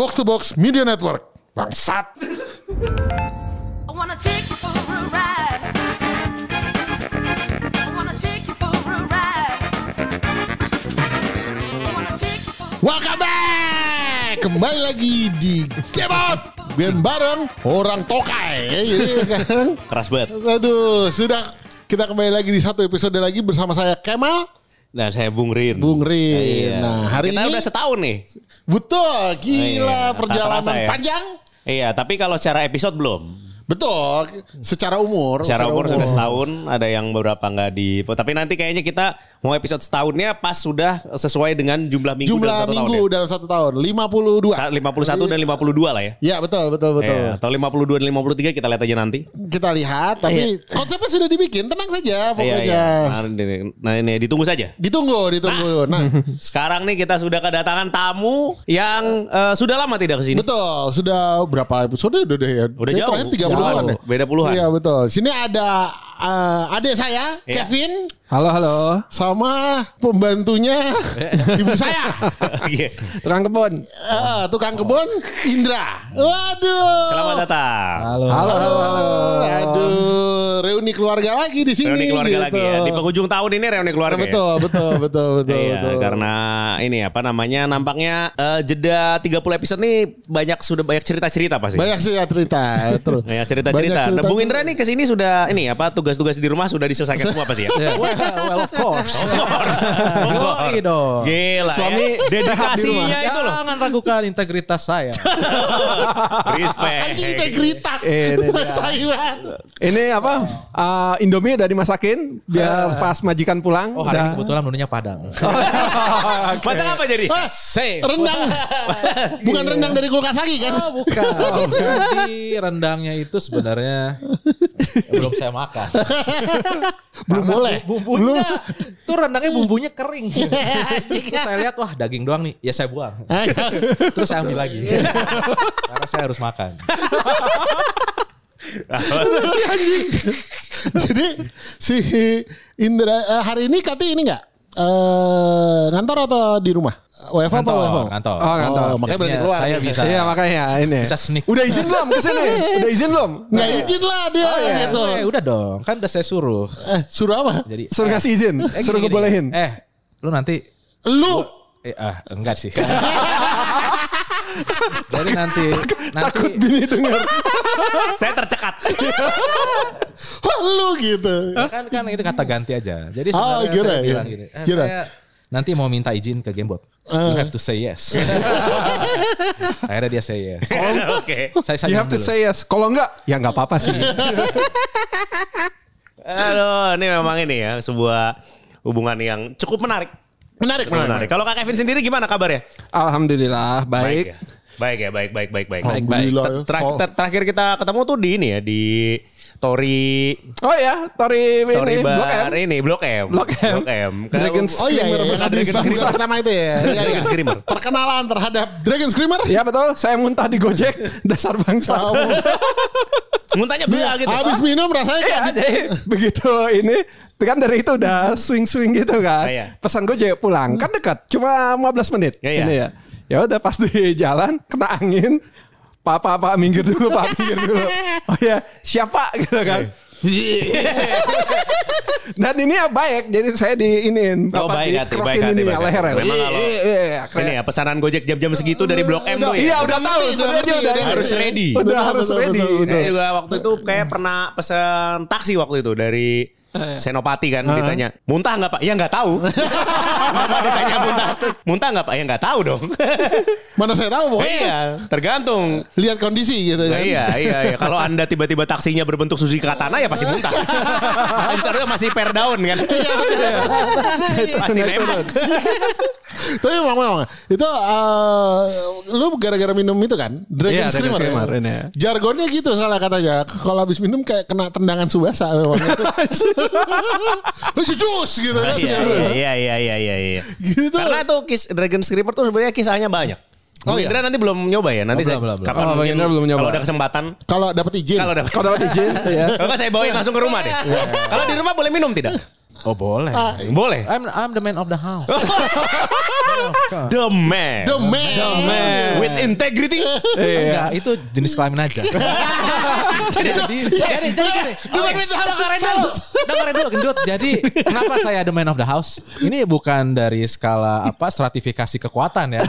Box to Box Media Network. Bangsat. I wanna take you for a ride. Welcome back. Kembali lagi di Out. Ben bareng orang tokai. Ya, Jadi sekarang, Keras banget. aduh, sudah kita kembali lagi di satu episode lagi bersama saya Kemal, Nah, saya Bung Rin. Bung Rin. Iya. Nah, hari Kita ini udah setahun nih. betul, gila Iya, tak perjalanan ya. panjang. Iya, tapi kalau secara episode belum. Betul, secara umur. Secara umur sudah setahun, ada yang beberapa nggak di. Tapi nanti kayaknya kita mau episode setahunnya pas sudah sesuai dengan jumlah minggu Jumlah dalam satu minggu tahun dalam satu tahun 52. ya. 51 dan 52 lah ya. Ya betul betul betul. Iya, atau 52 dan 53 kita lihat aja nanti. Kita lihat tapi konsepnya sudah dibikin, tenang saja Iya, pokoknya. iya. Nah, ini- Nah, ini ditunggu saja. Ditunggu, ditunggu. Nah, Sekarang nih kita sudah kedatangan tamu yang eh, sudah lama tidak ke sini. betul. Sudah berapa episode udah deh ya? Udah jauh. Terakhir 30-an Jauh. ya. Beda puluhan. Iya betul. Sini ada eh, adik saya, Iya. Kevin, Halo halo, sama pembantunya ibu saya. Iya. tukang kebun. Eh, tukang kebun Indra. Waduh. Selamat datang. Halo halo halo. Aduh, reuni keluarga lagi di sini. Reuni keluarga gitu. lagi ya. Di penghujung tahun ini reuni keluarga. ya? Betul, betul, betul, betul, Iya, betul. karena ini apa namanya nampaknya eh, jeda 30 episode nih banyak sudah banyak cerita-cerita pasti. Banyak sih ya cerita. Terus. Banyak cerita-cerita. Nah, Bung Indra nih ke sini sudah ini apa tugas-tugas di rumah sudah diselesaikan semua pasti ya. well, of course. Of course. Of. Gila Suami ya. dedikasinya itu. Jangan ragukan integritas saya. Respect. Anjing integritas. Ini. Ini apa? Uh, Indomie udah dimasakin biar pas majikan pulang. Oh hari ini kebetulan menunya Padang. Masak apa jadi? Ah, Safe. rendang. Bukan rendang dari kulkas lagi kan? Oh bukan. Jadi rendangnya itu sebenarnya belum saya makan. Belum boleh. Bumbunya tuh rendangnya bumbunya kering. Terus saya lihat wah daging doang nih. Ya saya buang. Terus saya ambil lagi. Karena saya harus makan. Jadi si Indra eh, hari ini Kati ini enggak? Eh ngantor atau di rumah? WFH apa WFH? Kantor. Oh, kantor. Oh, makanya berani Jadinya keluar. Saya bisa. Iya makanya ini. Bisa sneak. Udah izin belum ke sini? Udah izin belum? Nggak izin lah dia gitu. Eh, udah dong, kan udah saya suruh. Eh, suruh apa? Jadi Suruh eh, ngasih izin, eh, suruh gini, gini. ngebolehin. Eh, lu nanti Lu Eh, ah, enggak sih. Jadi nanti Takut nanti bini denger. Saya tercekat. Wah, lu gitu. kan kan itu kata ganti aja. Jadi Oh, sebenarnya kira, saya ya. bilang gini, eh, Kira. saya nanti mau minta izin ke Gamebot. You have to say yes. Akhirnya dia say yes. Oke. Saya You saya have to say yes. Kalau enggak, ya enggak apa-apa sih. Aduh, ini memang ini ya sebuah hubungan yang cukup menarik. Menarik, Cukup menarik. Kalau Kak Kevin sendiri gimana kabarnya? Alhamdulillah baik. ya. Baik ya, baik, baik, baik, baik. Alhamdulillah. Ter- ter- So- ter- terakhir kita ketemu tuh di ini ya di Tori Oh ya, Tori Tori ini Blok M. Ini Blok M. Blok M. Blok M. Dragon Oh iya, iya, iya. Dragon Screamer. pertama itu ya. Iya, iya. Dragon Screamer. Perkenalan terhadap Dragon Screamer. Ya betul, saya muntah di Gojek dasar bangsa. Kamu Muntahnya bela gitu. habis minum rasanya Iya, kayak jadi begitu ini kan dari itu udah swing-swing gitu kan. Ah, iya. Pesan Gojek pulang kan dekat, cuma 15 menit. Iya, iya. Ini ya. Ya udah pas di jalan kena angin. Pak, pak, pak, minggir dulu, pak, minggir dulu. Oh ya, siapa gitu kan. Iya. Dan ini ya baik, jadi saya di ini Oh, baik hati, baik hati, ini baik ya leher ya. Memang kalau- Iya, iya. Ini ya pesanan Gojek jam-jam segitu dari Blok M tuh ya. Iya udah tahu sebenarnya udah harus ready. Udah harus ready. Saya juga waktu itu kayak pernah pesan taksi waktu itu dari Senopati kan ditanya muntah nggak pak? Ya nggak tahu. Kenapa ditanya muntah? Muntah nggak pak? Ya nggak tahu dong. mana saya tahu pokoknya. iya, tergantung. Lihat kondisi gitu kan. iya, iya, iya. Kalau anda tiba-tiba taksinya berbentuk Suzuki Katana ya pasti muntah. Caranya masih per daun kan. Masih nembak. Tapi memang, memang itu eh, lu gara-gara minum itu kan Dragon Iya, Dragon Screamer, ya? Screamer, ya. Jargonnya gitu salah katanya. Kalau habis minum kayak kena tendangan subasa memang. Itu jus gitu kan. Iya, iya, iya, iya, iya, iya. Gitu. Karena tuh kis Dragon Screamer tuh sebenarnya kisahnya banyak. Oh, Oh, iya. Indra nanti belum nyoba ya. Nanti Oh, saya belum, kapan Oh, mungkin Indra belum nyoba. kalau ada kesempatan. Kalau dapat izin. Kalau ada Kalau dapat izin ya. Kalau nggak saya bawain langsung ke rumah deh. Kalau di rumah boleh minum tidak? Oh boleh. Boleh. I'm I'm the man of the house. The man. The man. The man. With integrity. Enggak, itu jenis kelamin aja. jadi, jadi, jadi, gini. The man with the house. Dengerin dulu, gendut. Jadi kenapa saya the man of the house? Ini bukan dari skala apa stratifikasi kekuatan ya.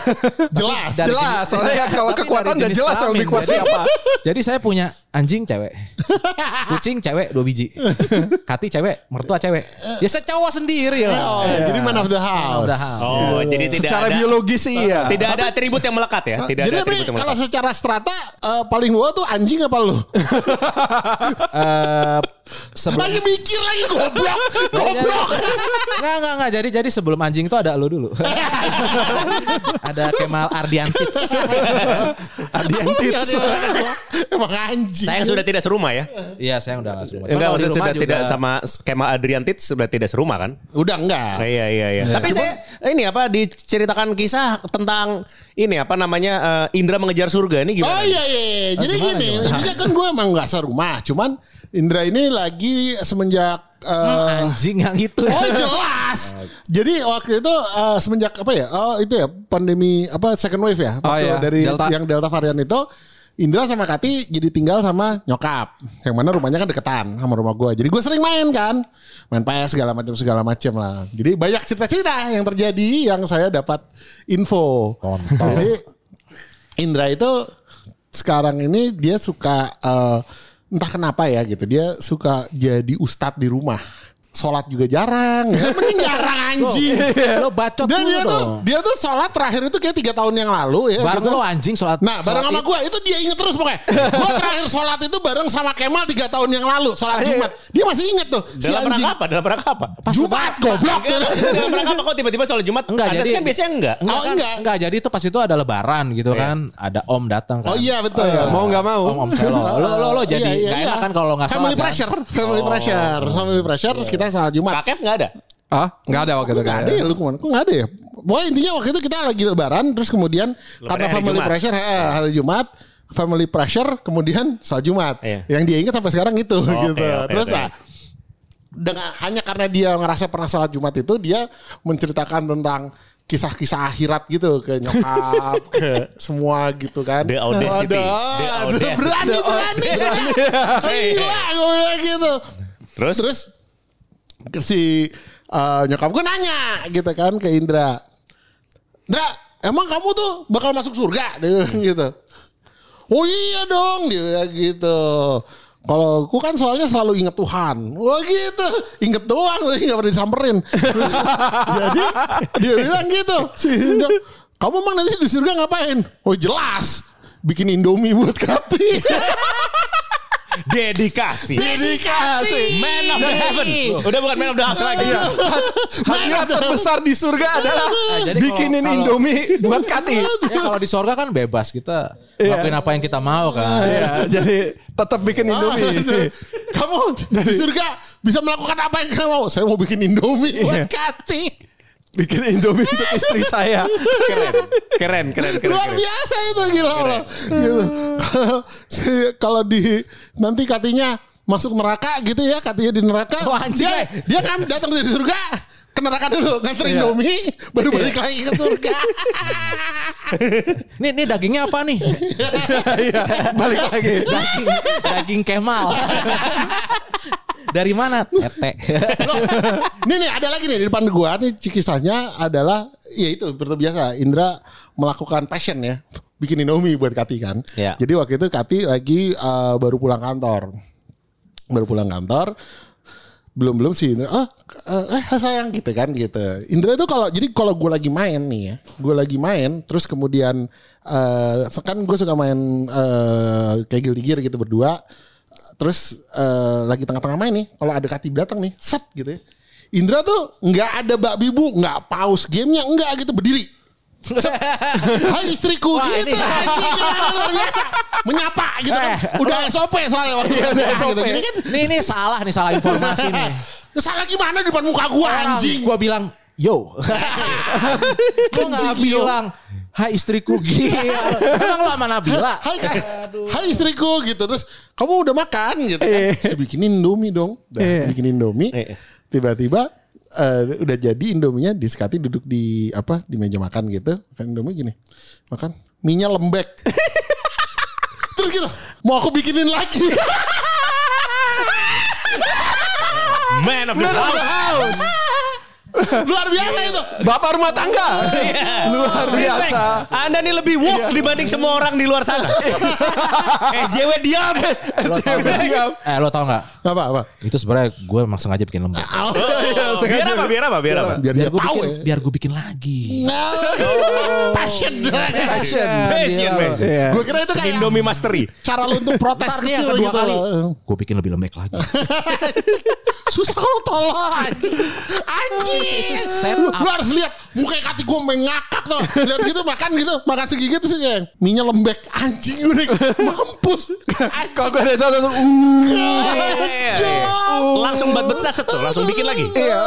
Jelas. Dari Jelas, jenis- soalnya kalau kekuatan udah jelas kelamin. lebih kuat Jadi- siapa. Jadi saya punya anjing cewek, kucing cewek dua biji, kati cewek, mertua cewek. Ya saya cowok sendiri ya. Oh, jadi man of the house. the house. Oh, jadi tidak Secara ada biologis sih iya. tidak ada atribut yang melekat ya. Tidak jadi ada tapi atribut yang kalau melekat. secara strata eh, paling bawah tuh anjing apa lu? Eh, sebelum Lagi mikir lagi goblok. Goblok. Enggak, enggak, enggak. Jadi jadi sebelum anjing itu ada lo dulu. ada Kemal Ardiantits. Adiantits. Emang anjing. Saya sudah tidak serumah ya. Iya, saya udah enggak serumah. Enggak maksudnya sudah tidak sama Kemal Adriantits sudah tidak serumah kan? Udah enggak. Nah, iya iya iya. Tapi saya ini apa diceritakan kisah tentang ini apa namanya eh, Indra mengejar surga ini gimana? Oh iya iya. iya. Jadi gimana, gini, intinya kan gue emang nggak serumah, cuman Indra ini lagi semenjak eh, anjing yang itu. Oh jelas. Jadi waktu itu eh, semenjak apa ya? Oh itu ya pandemi apa second wave ya? Waktu iya, dari Delta. yang Delta varian itu Indra sama Kati jadi tinggal sama nyokap. Yang mana rumahnya kan deketan sama rumah gue. Jadi gue sering main kan. Main PS segala macam segala macam lah. Jadi banyak cerita-cerita yang terjadi yang saya dapat info. Jadi Indra itu sekarang ini dia suka eh, entah kenapa ya gitu. Dia suka jadi ustadz di rumah. Sholat juga jarang. Ya. Mending jarang anjing. Lo bacot Dan dulu dia tuh, dong. dia tuh sholat terakhir itu kayak tiga tahun yang lalu ya. Bareng gitu. lo anjing sholat. Nah bareng sholat sama gue itu dia inget terus pokoknya. gue terakhir sholat itu bareng sama Kemal tiga tahun yang lalu. Sholat Jumat. Dia masih inget tuh. Si Dalam anjing. rangka apa? Dalam rangka apa? Jumat goblok. Dalam rangka apa kok tiba-tiba sholat Jumat? Enggak, Anda jadi- kan biasanya enggak. Enggak, Oh, kan, enggak. enggak. jadi itu pas itu ada lebaran gitu kan. Ada om datang kan. Oh iya betul. Mau nggak mau. Om om selo. Lo lo lo jadi Iya, iya, enggak iya. enak kan kalau enggak sholat. Family kan? pressure. Family pressure. Family pressure. Terus kita sholat Jumat. Pak Kev enggak ada. Ah, nggak ada waktu itu. Gak ada ya lu ke mana? Kok gak ada ya? Pokoknya intinya waktu itu kita lagi lebaran terus kemudian karena hari family Jumat. pressure eh, hari Jumat family pressure kemudian saat Jumat. Iya. Yang dia ingat sampai sekarang itu Oke, gitu. oke, terus oke. nah dengan hanya karena dia ngerasa pernah sholat Jumat itu dia menceritakan tentang kisah-kisah akhirat gitu ke nyokap ke semua gitu kan. The audacity. Ada, The ada, audacity. berani berani. Gila gue gitu. Terus? Terus si eh, nyokap gue nanya gitu kan ke Indra. Indra, emang kamu tuh bakal masuk surga? Dia bilang gitu. Oh iya dong dia gitu. Kalau aku kan soalnya selalu inget Tuhan. Wah gitu. Inget doang gak pernah disamperin. Jadi dia bilang gitu. Si Indra, kamu emang nanti di surga ngapain? Oh jelas. Bikin Indomie buat Kapi. Dedikasi. Dedikasi. Man of the heaven. Udah bukan man of the house lagi. Iya. Hadiah terbesar di surga adalah Nah, jadi bikinin kalau- Indomie buat Kati. Ya kalau di sorga kan bebas kita lakuin apa yang kita mau kan. Iya, jadi tetap bikin Ah, Indomie. Kamu di surga bisa melakukan apa yang kamu mau. Saya mau bikin Indomie buat Kati. bikin Indomie untuk istri saya. Keren. Keren, keren, keren. Luar keren. biasa itu gila Allah. Gitu. Si- Kalau di nanti Katinya masuk neraka gitu ya, Katinya di neraka. Oh, anjing, dia, eh. dia kan datang dari surga ke neraka dulu nganter Indomie baru balik lagi ke surga. Nih nih dagingnya apa nih? Iya, balik lagi. daging daging Kemal. Dari mana? Tete. Nih nih ada lagi nih di depan gua nih kisahnya adalah ya itu seperti biasa Indra melakukan passion ya bikin Indomie buat Kati kan. Iya. Jadi waktu itu Kati lagi eh, baru pulang kantor. Baru pulang kantor belum belum sih Indra ah eh sayang gitu kan gitu Indra itu kalau jadi kalau gue lagi main nih ya gue lagi main terus kemudian eh kan gue suka main eh kayak Guilty Gear gitu berdua terus eh, lagi tengah-tengah main nih kalau ada Kati datang nih set gitu ya Indra tuh nggak ada bak bibu nggak pause gamenya nggak gitu berdiri. Hai istriku Wah, gitu ini- luar biasa menyapa gitu kan udah SOP soalnya waktu itu gitu. Jadi kan Nih nih salah nih salah informasi nih. Salah gimana di depan muka gua anjing. Gua bilang Yo, gua nggak Anjing, yo. bilang, Hai istriku gila. Emang lo sama Nabila? Hai. Hai istriku gitu terus kamu udah makan gitu kan. Terus bikinin Indomie dong. Udah, Iya. bikinin Indomie. Iya. Tiba-tiba eh, udah jadi Indominya disekati duduk di apa di meja makan gitu. Kan Indomie gini. Makan minyak lembek. Terus gitu, mau aku bikinin lagi. Man of the house. Luar biasa itu. Bapak rumah tangga. Luar biasa. Anda nih lebih woke dibanding semua orang di luar sana. SJW diam. Lo tau nggak? Eh lo tau gak? Apa apa? Itu sebenarnya gue emang sengaja bikin lembek. biar apa? Biar apa? Biar apa? Biar, Biar gue bikin, ya. biar gue bikin lagi. Nah, passion. Passion, passion. Iya. Gue kira itu kayak Indomie Mastery. cara lu untuk protes kecil kedua gitu kali. Gue bikin lebih lembek lagi. Susah kalau tolong anjing. Anjing. Set Lu, lu harus lihat muka kaki gue mengakak tuh. Lihat gitu makan gitu, makan segigit terus kayak minyak lembek anjing udah mampus. Kalau gue ada satu, uh. Langsung bat bet tuh, langsung bikin lagi. iya.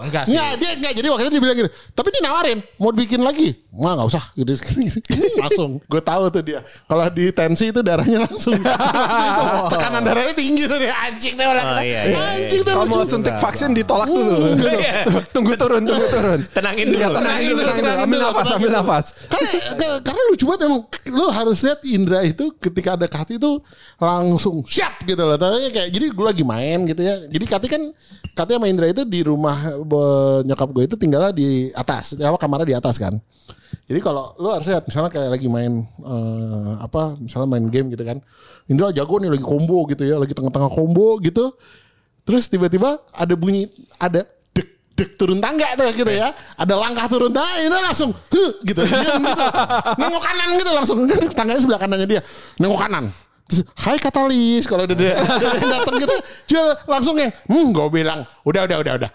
Enggak sih. Nggak, dia enggak. Jadi waktu itu dia bilang gini. Tapi dia nawarin. Mau bikin lagi. Wah nggak usah. Gitu. langsung. Gue tahu tuh dia. Kalau di tensi itu darahnya langsung. Tekanan darahnya tinggi tuh dia. Anjing deh orang. Oh, iya, iya, Anjing tuh. kalau mau suntik vaksin ditolak dulu. Tunggu turun, tunggu turun. Tenangin dulu. Ya, tenangin dulu, tenangin dulu. Ambil nafas, ambil nafas. Karena, karena- lucu banget emang lu harus lihat Indra itu ketika ada Kati itu langsung siap gitu loh. Tadinya kayak jadi gue lagi main gitu ya. Jadi Kati kan Kati sama Indra itu di rumah nyokap gue itu tinggalnya di atas, apa kamarnya di atas kan. Jadi kalau lu harus lihat misalnya kayak lagi main eh, apa misalnya main game gitu kan. Indra jago nih lagi combo gitu ya, lagi tengah-tengah combo gitu. Terus tiba-tiba ada bunyi ada dek turun tangga tuh gitu ya. Ada langkah turun tangga ini langsung huh, gitu. Diam gitu. Nengok kanan gitu langsung tangganya sebelah kanannya dia. Nengok kanan. Terus, Hai Katalis kalau yang datang gitu dia langsung yang hmm gue bilang udah udah udah udah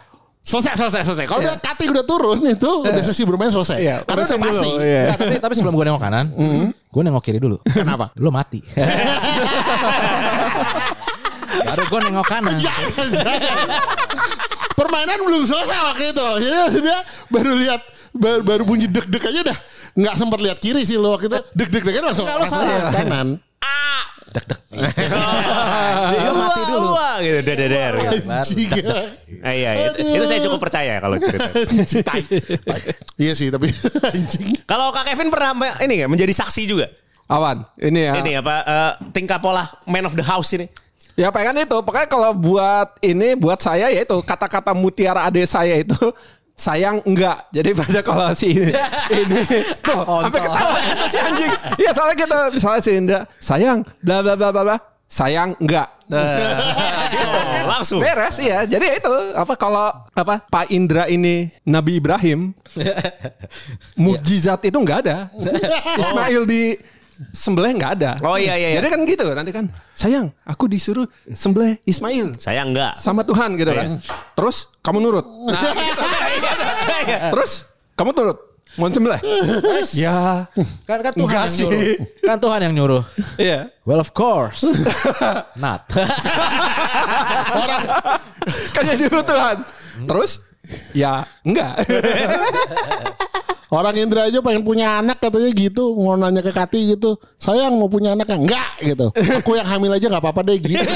selesai selesai selesai kalau udah Kati udah turun itu udah sesi bermain selesai Iya, karena udah dulu, pasti iya. Nah, tapi, tapi sebelum gue nengok kanan, gue nengok kiri dulu. Kenapa? Lo mati. Baru gue nengok kanan. jangan jangan permainan belum selesai waktu itu jadi dia baru lihat baru, baru bunyi deg deg aja udah nggak sempat lihat kiri sih lo waktu itu deg deg deg langsung langsung salah. kanan Dek dek. Lo mati dulu. Wah, gitu, deder. Gitu. Anjing. Ah, iya, itu, itu saya cukup percaya kalau cerita. Iya sih tapi anjing Kalau Kak Kevin pernah ini nggak menjadi saksi juga? Awan, ini ya. Ini apa eh, tingkah pola man of the house ini? Ya pengen itu. Pokoknya kalau buat ini buat saya ya itu kata-kata mutiara adik saya itu sayang enggak. Jadi baca kalau si ini, ini tuh sampai ketawa kata si anjing. Iya soalnya kita misalnya si Indra sayang bla bla bla bla bla sayang enggak. Oh, langsung. Beres ya. Jadi itu apa kalau apa Pak Indra ini Nabi Ibrahim mukjizat itu enggak ada. Ismail di sembelih enggak ada. Oh, iya, iya, iya. Jadi kan gitu nanti kan sayang aku disuruh sembelih Ismail Saya enggak. sama Tuhan gitu kan. Terus kamu nurut. Nah, gitu. Terus kamu turut. Mau sembelih? ya. Kan kan Tuhan Enggak yang sih. nyuruh. Kan Tuhan yang nyuruh. Iya. Well of course. Not. Kan yang nyuruh Tuhan. Terus ya enggak. orang Indra aja pengen punya anak katanya gitu mau nanya ke Kati gitu sayang mau punya anak enggak gitu aku yang hamil aja nggak apa-apa deh gitu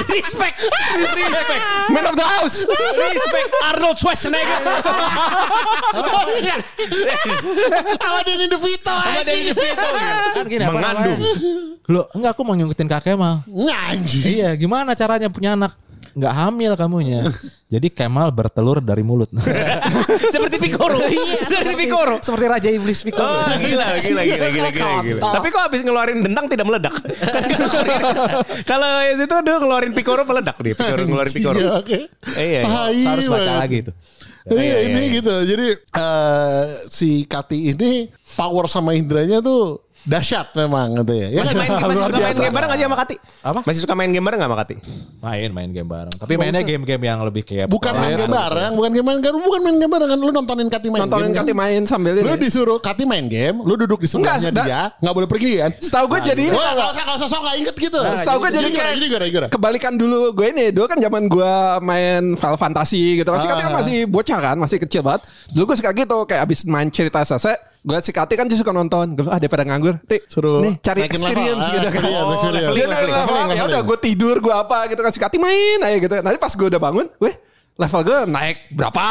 Respect. Respect. Man of the house. Respect Arnold Schwarzenegger. Danny DeVito Sama Danny DeVito. kan gini apa Mengandung. namanya? Lo enggak aku mau nyungkitin kakek mah. anjing Iya, gimana caranya punya anak? Nggak hamil kamunya. Jadi Kemal bertelur dari mulut. Seperti Pikoro. Seperti Pikoro. Seperti Raja Iblis Piccolo. Oh gila, gila, gila, gila, gila, gila. Tapi kok habis ngeluarin dendang tidak meledak? Kalau yang itu dia ngeluarin Pikoro meledak dia. Pikoro ngeluarin Pikoro. Iya, oke Iya, iya. Harus baca lagi itu. Iya, Iya, iya, ini iya. gitu. Jadi eh, si Kati ini power sama Indranya tuh dahsyat memang gitu ya. Ya Masih kan? main, masih suka main game bareng aja sama Kati? Apa? Masih suka main game bareng gak sama Kati? Main main game bareng. Tapi mainnya game-game yang lebih kayak Bukan main game bareng, bukan game bareng, bukan main game bareng kan lu nontonin Kati main Nontonin game. kan? Kati main sambil Lu ini. disuruh Kati main game, lu duduk di sebelahnya Enggak, dia, nggak boleh pergi kan? Setahu gue jadi ini. Wah, nggak usah, nggak usah sok nggak inget gitu. Setahu gue jadi kayak kebalikan dulu gue ini dulu kan zaman gue main Final Fantasy gitu kan. Si Kati kan Ah. masih bocah kan, masih kecil banget. Dulu gue suka gitu kayak abis main cerita selesai. Gue liat si Kati kan dia suka nonton. Gue ah daripada nganggur. Ti, Suruh nih cari naikin level. experience Ah, gitu kan. experience, Oh, experience. Dia level ya udah gue tidur gue apa gitu kan si Kati main aja gitu. Nanti pas gue udah bangun, weh level gue naik berapa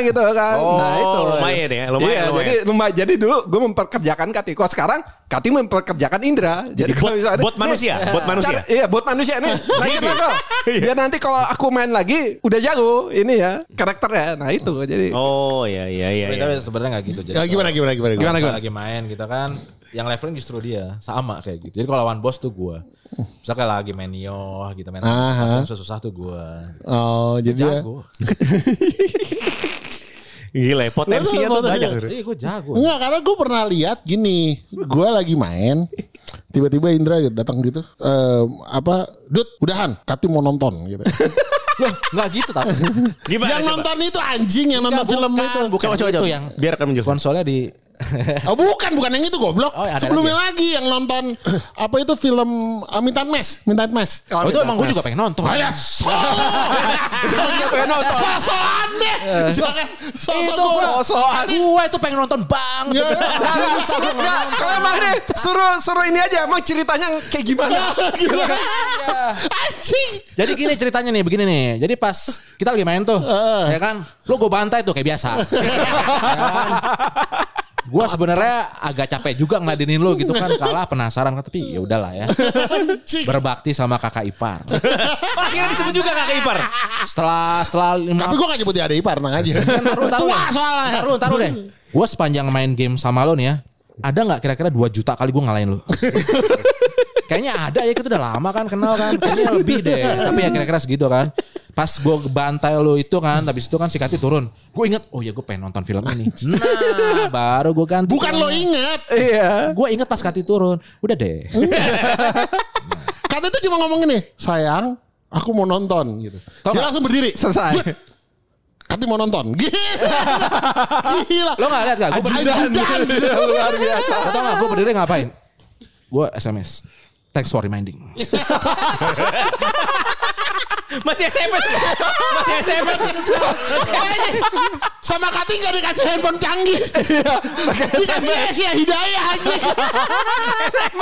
gitu kan. Oh, nah itu. lumayan ya, lumayan, Iya, lumayan. jadi lumayan. Jadi dulu gue memperkerjakan Kati. Kok sekarang Kati memperkerjakan Indra. Jadi, bot- kalau misalnya- bot manusia, Nih, bot manusia. cara- iya, bot manusia nih. Naikin level. Biar nanti kalau aku main lagi udah jago ini ya karakternya. Nah itu jadi. Oh iya iya iya. Tapi iya. sebenarnya nggak gitu. Jadi Ya, gimana gimana gimana Kalau gimana. misalnya lagi main gitu kan, yang leveling justru dia sama kayak gitu. Jadi kalau lawan bos tuh gue. Misalnya kayak lagi main Nioh gitu main susah susah tuh gue. Oh, jadi ya. Jago. Gila ya, potensinya tuh banyak. Iya gue jago. Enggak, karena gue pernah lihat gini, gue lagi main, tiba-tiba Indra datang gitu, eh, apa, Dut, udahan, Kati mau nonton gitu. Loh, nggak gitu tapi. Gimana? yang coba? nonton itu anjing yang nonton film itu. bukan Coba, coba, itu coba. yang Biarkan menjelaskan. konsolnya di Oh, bukan, bukan yang itu goblok. Oh, ada Sebelumnya lagi. yang nonton apa itu film uh, Mintan Mes, Mintan Mes. Oh, itu emang gue juga pengen nonton. Ada. Dia juga pengen nonton. Sosokan deh. Jangan itu sosok so-soan. Gue itu pengen nonton banget. Ya. Kalau emang deh suruh suruh ini aja emang ceritanya kayak gimana? Gitu kan. Anjing. Jadi gini ceritanya nih, begini nih. Jadi pas kita lagi main tuh, ya kan, lu gue bantai tuh kayak biasa. Gue sebenarnya agak capek juga ngeladenin lu gitu kan, kalah penasaran kan, tapi ya udahlah ya. Berbakti sama kakak ipar. Akhirnya disebut juga kakak ipar. Setelah setelah lima Tapi gue gak nyebut dia ada ipar, tenang aja. Ntar lu, ntar lu Tua soalnya. Ntar lu, ntar lu deh. Gue sepanjang main game sama lo nih ya, ada nggak kira-kira 2 juta kali gue ngalahin lo? Kayaknya ada ya, kita udah lama kan kenal kan. Kayaknya lebih deh. Tapi ya kira-kira segitu kan. Pas gue bantai lo itu kan, habis itu kan si Kati turun. Gue inget, oh ya gue pengen nonton film ini. Nah, baru gue ganti. Bukan lo inget. Iya. Gue inget pas Kati turun. Udah deh. Kata itu cuma ngomong gini, sayang, aku mau nonton gitu. Tau dia langsung berdiri. Selesai. Kati mau nonton. Gila. Lo gak liat gak? Gue berdiri. Ajudan. Luar biasa. Lo tau gak gue berdiri ngapain? Gue SMS. Thanks for reminding. Masih SMS. Masih SMS. Sama Kati gak dikasih handphone canggih. dikasih Asia Hidayah aja.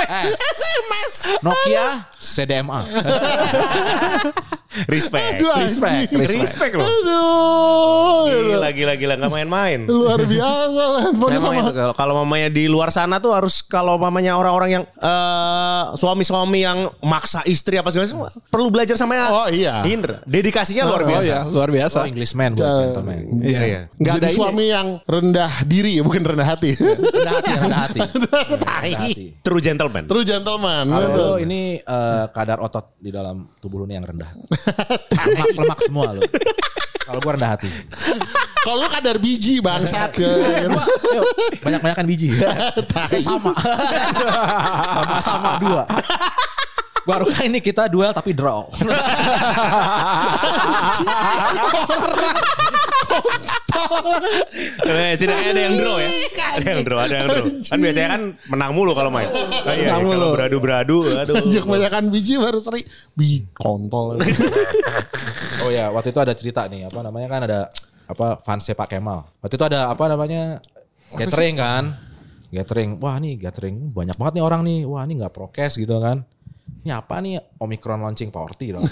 Eh, SMS. Nokia CDMA. Respect. Aduh, Respect, respect. Respect loh. Aduh. Gila gila gila nggak main-main. Luar biasa lah handphonenya Memang sama. itu kalau- kalau mamanya di luar sana tuh harus kalau mamanya orang-orang yang eh, suami-suami yang maksa istri apa segala perlu belajar sama Oh, iya. Indra. Dedikasinya luar Oh biasa. iya, luar biasa. Oh Englishman buat gentleman. Iya, iya. Jadi ada ini. suami yang rendah diri ya, bukan rendah hati. Rendah hati, rendah hati. Tai. hati. True gentleman. Terus gentleman. Kalau ini eh, kadar otot di dalam tubuh lo nih yang rendah. Lemak, lemak semua lo. Kalau gua rendah hati. Kalau lu kadar biji bangsat ya. Banyak-banyakan biji. sama. Sama-sama dua. Baru kali ini kita duel tapi draw. Eh, setidaknya ada yang draw ya. Ada yang draw, ada yang draw. Kan biasanya kan menang mulu kalau main. Ah, iya, Menang kalau mulu. beradu-beradu, aduh. Anjir kebanyakan biji baru sering. Biji kontol. Oh ya, waktu itu ada cerita nih, apa namanya kan ada apa fansnya Pak Kemal. Waktu itu ada apa namanya gathering kan, gathering. Wah nih gathering banyak banget nih orang nih. Wah ini nggak prokes gitu kan. Ini apa nih Omicron launching party dong.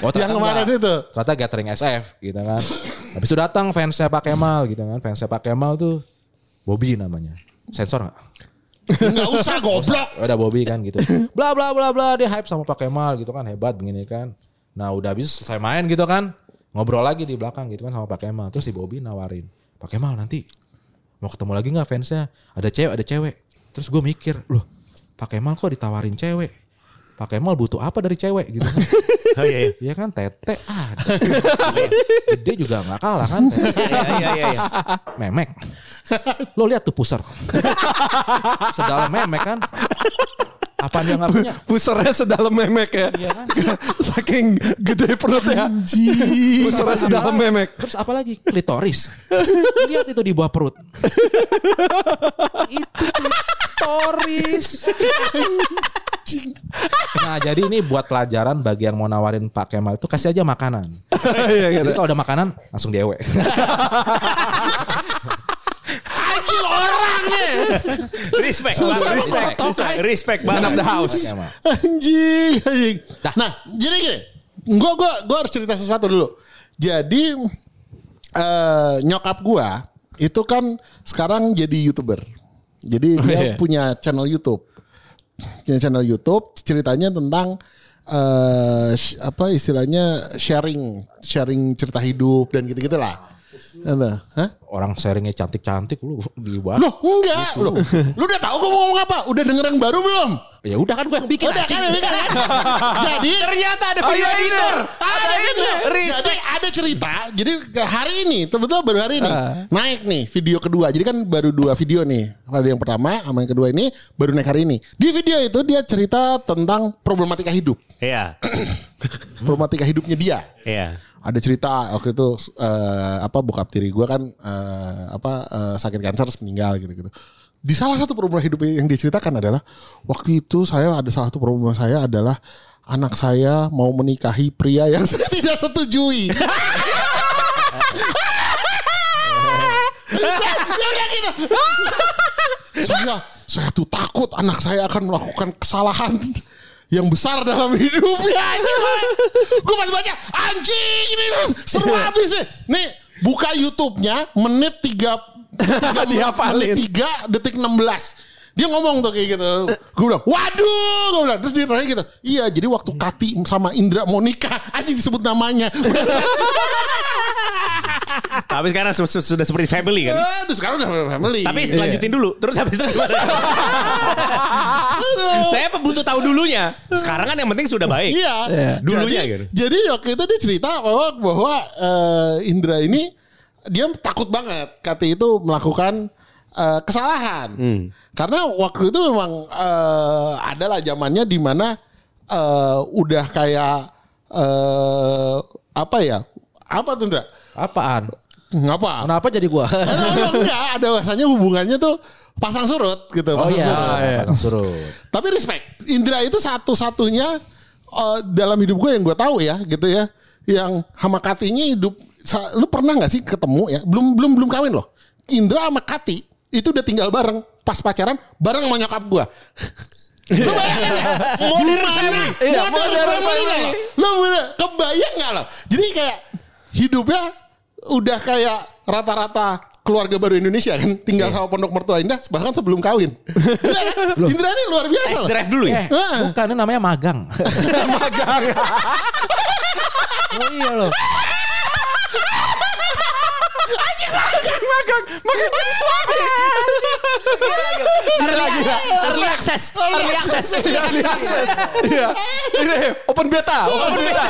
Oh, ternyata Yang kemarin enggak. itu. Ternyata gathering SF gitu kan. Habis itu datang fansnya Pak Kemal gitu kan. Fansnya Pak Kemal tuh Bobby namanya. Sensor nggak? Enggak usah goblok. Ada Bobby kan gitu. Bla bla bla bla dia hype sama Pak Kemal gitu kan hebat begini kan. Nah udah habis selesai main gitu kan. Ngobrol lagi di belakang gitu kan sama Pak Kemal. Terus si Bobby nawarin. Pak Kemal nanti mau ketemu lagi nggak fansnya? Ada cewek ada cewek. Terus gue mikir loh Pak Kemal kok ditawarin cewek? Pak Kemal butuh apa dari cewek gitu kan. Oh iya, iya. Iya kan tete ada. Gede juga nggak kalah kan. Iya, iya, iya, iya. Memek. Lo lihat tuh puser. Sedalam memek kan. Apa dia nggak punya? Pusernya sedalam memek ya. Iya kan? Saking gede perutnya. Anjir. Pusernya sedalam memek. Terus apa lagi? Klitoris. Lihat itu di bawah perut. itu klitoris. Nah jadi ini buat pelajaran bagi yang mau nawarin Pak Kemal itu kasih aja makanan. Iya gitu. Jadi kalau ada makanan langsung dewe. Anjing orang nih. Respect, Susah respect, respect Man banget. of the house. Kemal. Anjing, anjing. Nah, jadi gini. Gue gua, gua harus cerita sesuatu dulu. Jadi eh nyokap gua itu kan sekarang jadi youtuber. Jadi dia iya. punya channel YouTube. Punya channel YouTube ceritanya tentang eh sh- apa istilahnya sharing, sharing cerita hidup dan gitu-gitu lah. Nah, Hah? Orang sharingnya cantik-cantik lu dibahas. Loh enggak Loh, Lu udah tahu gue mau ngomong apa? Udah denger yang baru belum? Ya udah kan gue yang bikin Udah kan, kan? Jadi ternyata ada video editor. Ada ini. Jadi ada cerita. Jadi hari ini, betul baru hari ini naik nih video kedua. Jadi kan baru dua video nih. Ada yang pertama sama yang kedua ini baru naik hari ini. Di video itu dia cerita tentang problematika hidup. Iya. Problematika hidupnya dia. Iya. Ada cerita waktu itu eh, apa bokap tiri gue kan eh, apa eh, sakit kanker meninggal gitu-gitu. Di salah satu problem hidup yang diceritakan adalah waktu itu saya ada salah satu problem saya adalah anak saya mau menikahi pria yang saya tidak setujui. Bilang gitu. saya saya tuh takut anak saya akan melakukan kesalahan yang besar dalam hidupnya. Gue pas baca anjing ini seru habis nih. Nih buka YouTube-nya menit 3 Dihafalin. menit 3 detik 16. Dia ngomong tuh kayak gitu. Gue bilang, waduh, gue bilang. Terus dia tanya gitu. Iya, jadi waktu Kati sama Indra mau nikah, anjing disebut namanya. Tapi sekarang su- su- sudah seperti family kan. Aduh, sekarang udah family. Tapi lanjutin dulu. Terus habis itu gimana? Saya butuh tahu dulunya. Sekarang kan yang penting sudah baik. Iya. Dulunya jadi, gitu. Jadi waktu itu dia cerita bahwa bahwa eh, Indra ini dia takut banget Kati itu melakukan eh, kesalahan. Hmm. Karena waktu itu memang eh, adalah zamannya di mana eh, udah kayak eh, apa ya? Apa tuh Indra? Apaan? Ngapa? Kenapa jadi gua? Karena enggak ada bahasanya hubungannya tuh pasang surut gitu. Oh pasang iya, surut. pasang surut. Tapi respect. Indra itu satu-satunya eh, dalam hidup gue yang gue tahu ya gitu ya. Yang sama Katinya hidup. Lu pernah nggak sih ketemu ya? Belum belum belum kawin loh. Indra sama Kati itu udah tinggal bareng pas pacaran bareng sama nyokap gue. Lu bayangin ya? Modern family. Iya, modern family? Lu kebayang gak lo? Jadi kayak hidupnya udah kayak rata-rata keluarga baru Indonesia kan tinggal sama pondok mertua indah bahkan sebelum kawin. Iya kan? Indra ini luar biasa Test drive dulu ya. Eh, bukan ini namanya magang. Magang. oh iya loh. Magang. Magang jadi suami. Gila, gila. Early access. Early access. Early access. Iya. Ini open beta. Open beta.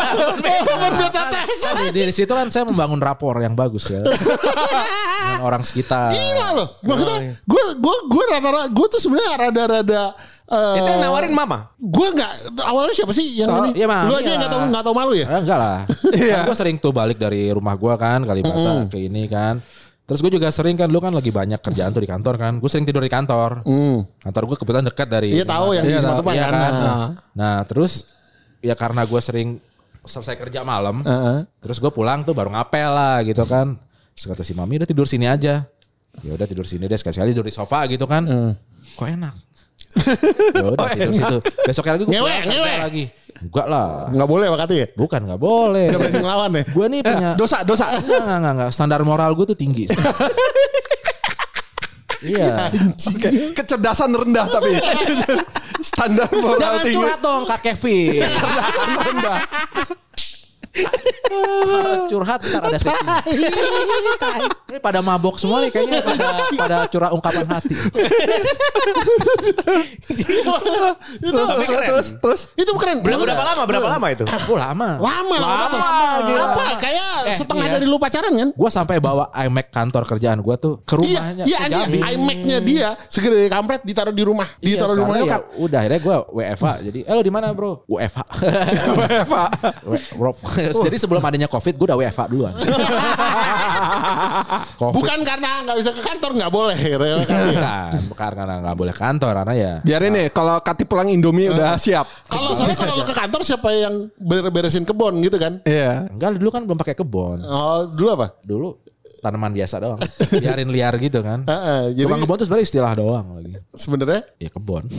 Open beta test. Di, di situ kan saya membangun rapor yang bagus ya. Dengan orang sekitar. Gila loh. Maksudnya gue gue gue rata-rata gue tuh sebenarnya rada-rada eh, Itu yang nawarin mama. Gue nggak awalnya siapa sih yang Oh, ini? iya, Mam. Lu aja Iya. yang nggak tahu nggak tahu malu ya? Eh, enggak lah. Iya. Kan gue sering tuh balik dari rumah gua kan Kalibata ke ini kan. Terus gue juga sering kan lu kan lagi banyak kerjaan tuh di kantor kan. Gue sering tidur di kantor. Kantor gue kebetulan dekat dari Iya, tahu yang di Iya, Simatupang iya kan. kan. Nah. Nah, terus ya karena gue sering selesai kerja malam, Heeh. terus gue pulang tuh baru ngapel lah gitu kan. Terus kata si mami udah tidur sini aja. Ya udah tidur sini deh sekali-sekali tidur di sofa gitu kan. Kok enak. Ya udah tidur situ. Besoknya lagi gue Ngewe, ngewe. lagi. Enggak lah. Nggak boleh Pak Kati ya? Bukan nggak boleh. Gak berani ngelawan ya? Gue nih punya Dosa, dosa. enggak, enggak, enggak, enggak. Standar moral gue tuh tinggi. iya. Oke, kecerdasan rendah tapi standar moral Jangan tinggi. curhat dong Kak Kevin. Kecerdasan rendah. Curhat ntar ada sesi. Ini pada mabok semua nih kayaknya pada pada curah ungkapan hati. itu Tapi keren. Terus, terus. itu keren. Berapa, berapa lama? Berapa lama itu? Oh lama. Lama, lama, gila. Apa? Kayak Eh, setengah iya. dari lu pacaran kan? Gue sampai bawa iMac kantor kerjaan gue tuh ke rumahnya. Iya, iya ke anjing. IMac-nya dia segede kampret ditaruh di rumah. Iya, Ditaruh di rumah ya udah akhirnya gue WFA. Jadi, eh lo di mana bro? WFH. Jadi sebelum adanya COVID, gue udah WFH duluan. COVID. Bukan karena nggak bisa ke kantor nggak boleh. Gitu. ya. Bukan, bukan karena nggak boleh kantor karena ya. Biar ini kalau Kati pulang Indomie udah siap. Kalau soalnya kalau ke kantor siapa yang beresin kebon gitu kan? Iya. Enggak dulu kan belum pakai kebon. Oh dulu apa? Dulu tanaman biasa doang. Biarin liar gitu kan. Heeh, jadi Tukang kebon tuh sebenarnya istilah doang lagi. sebenarnya Ya kebon.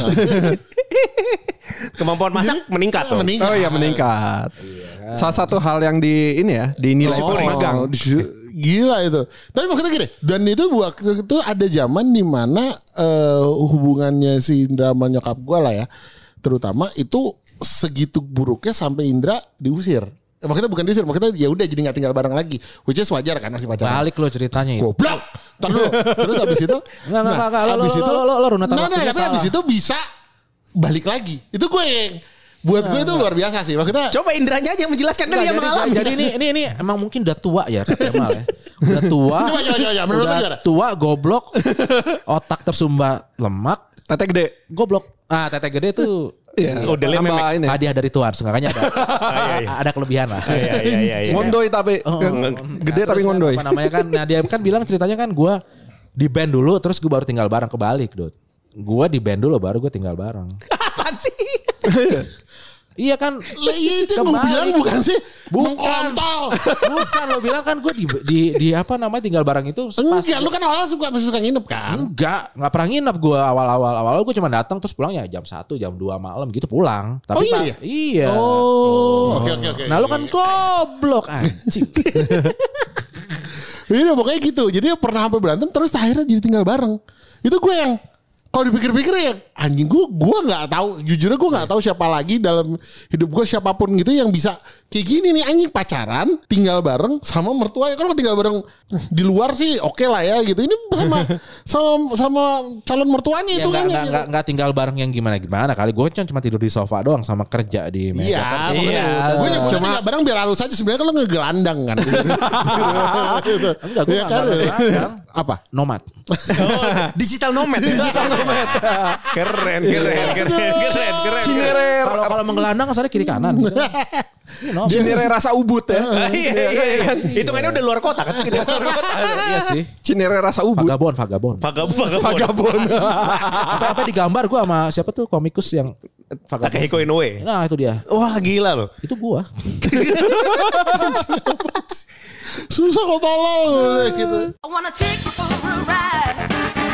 Kemampuan masak meningkat tuh. meningkat. Oh iya meningkat. Iya kan. Salah satu hal yang di ini ya dinilai pas magang. di- Gila itu. Tapi maksudnya gini, dan itu waktu itu ada zaman di mana eh, hubungannya si Indra sama nyokap gue lah ya, terutama itu segitu buruknya sampai Indra diusir. Eh, Maksudnya bukan diusir, maksudnya ya udah jadi nggak tinggal bareng lagi, which is wajar kan masih pacaran. Balik lo ceritanya itu. Goblok. Ntar dulu. Terus abis itu. Enggak, enggak, enggak, enggak. Lo- abis lo- itu. lo- lo- lo runutan Nah, nah, waktunya tapi salah. abis itu bisa balik lagi. Itu gue yang. Buat gue itu luar biasa sih. Maksudnya. Coba Indranya aja yang menjelaskan dia jadi, mengalami. jadi ini ini ini emang mungkin udah tua ya Kak Kemal ya. Udah tua. Coba, coba, coba. Menurut udah gimana? tua, goblok, otak tersumbat lemak, Tete gede. goblok. Ah, tete gede tuh Iya. Oh, memek. ini. hadiah dari Tuhan. Seenggaknya ada iya, iya. ada kelebihan lah. Iya iya iya. iya. Ngondoy tapi Oh, gede Nah, tapi terus ngondoy. Apa namanya kan? Nah dia kan bilang ceritanya kan gue di band dulu, terus gue baru tinggal bareng kebalik, Dut. Gue di band dulu, baru gue tinggal bareng. Apaan sih? Iya kan? Iya itu Kebalik. bilang bukan sih? Bukan. Mengkontol. Bukan lo bilang kan gue di, di di apa namanya tinggal bareng itu Enggak, lu kan awalnya suka suka nginep kan? Enggak, enggak pernah nginep gue awal-awal. Awal gue cuma datang terus pulang ya jam 1, jam 2 malam gitu pulang. Tapi Oh, iya? Iya. Oh, oke oke oke. Nah lu kan goblok anjing. Iya pokoknya gitu. Jadi pernah sampai berantem terus akhirnya jadi tinggal bareng. Itu gue yang kalau dipikir-pikir ya anjing gue gue nggak tahu jujurnya gue nggak tahu siapa lagi dalam hidup gue siapa pun gitu yang bisa kayak gini nih anjing pacaran tinggal bareng sama mertua ya kalau tinggal bareng di luar sih oke lah ya gitu ini sama sama sama calon mertuanya ya itu kan enggak, enggak, enggak tinggal bareng yang gimana-gimana kali. Gue kan cuma tidur di sofa doang sama kerja di meja. Iya, kan. makanya gue nyebutnya Cuma- tinggal bareng biar halus aja sebenarnya kan lo ngegelandang kan. Gitu. Enggak, gue Iya enggak kan? Apa? Nomad. Digital nomad. Digital nomad. Keren, keren, keren, keren, keren. Cinerer. Kalau kalau menggelandang asalnya kiri kanan. Gitu. Cinerer rasa ubud ya. Ah, Iya, iya, iya. Hitungannya udah luar kota kan? Itu luar kota. Iya sih. Cinerer rasa ubud. Vagabond, vagabond. Vagabond, vagabond. Vagabond. apa apa digambar gue sama siapa tuh komikus yang vagabond. Takehiko Inoue. Nah itu dia. Wah gila loh. Itu gua. Susah kok tolol gitu. I wanna take you for a ride.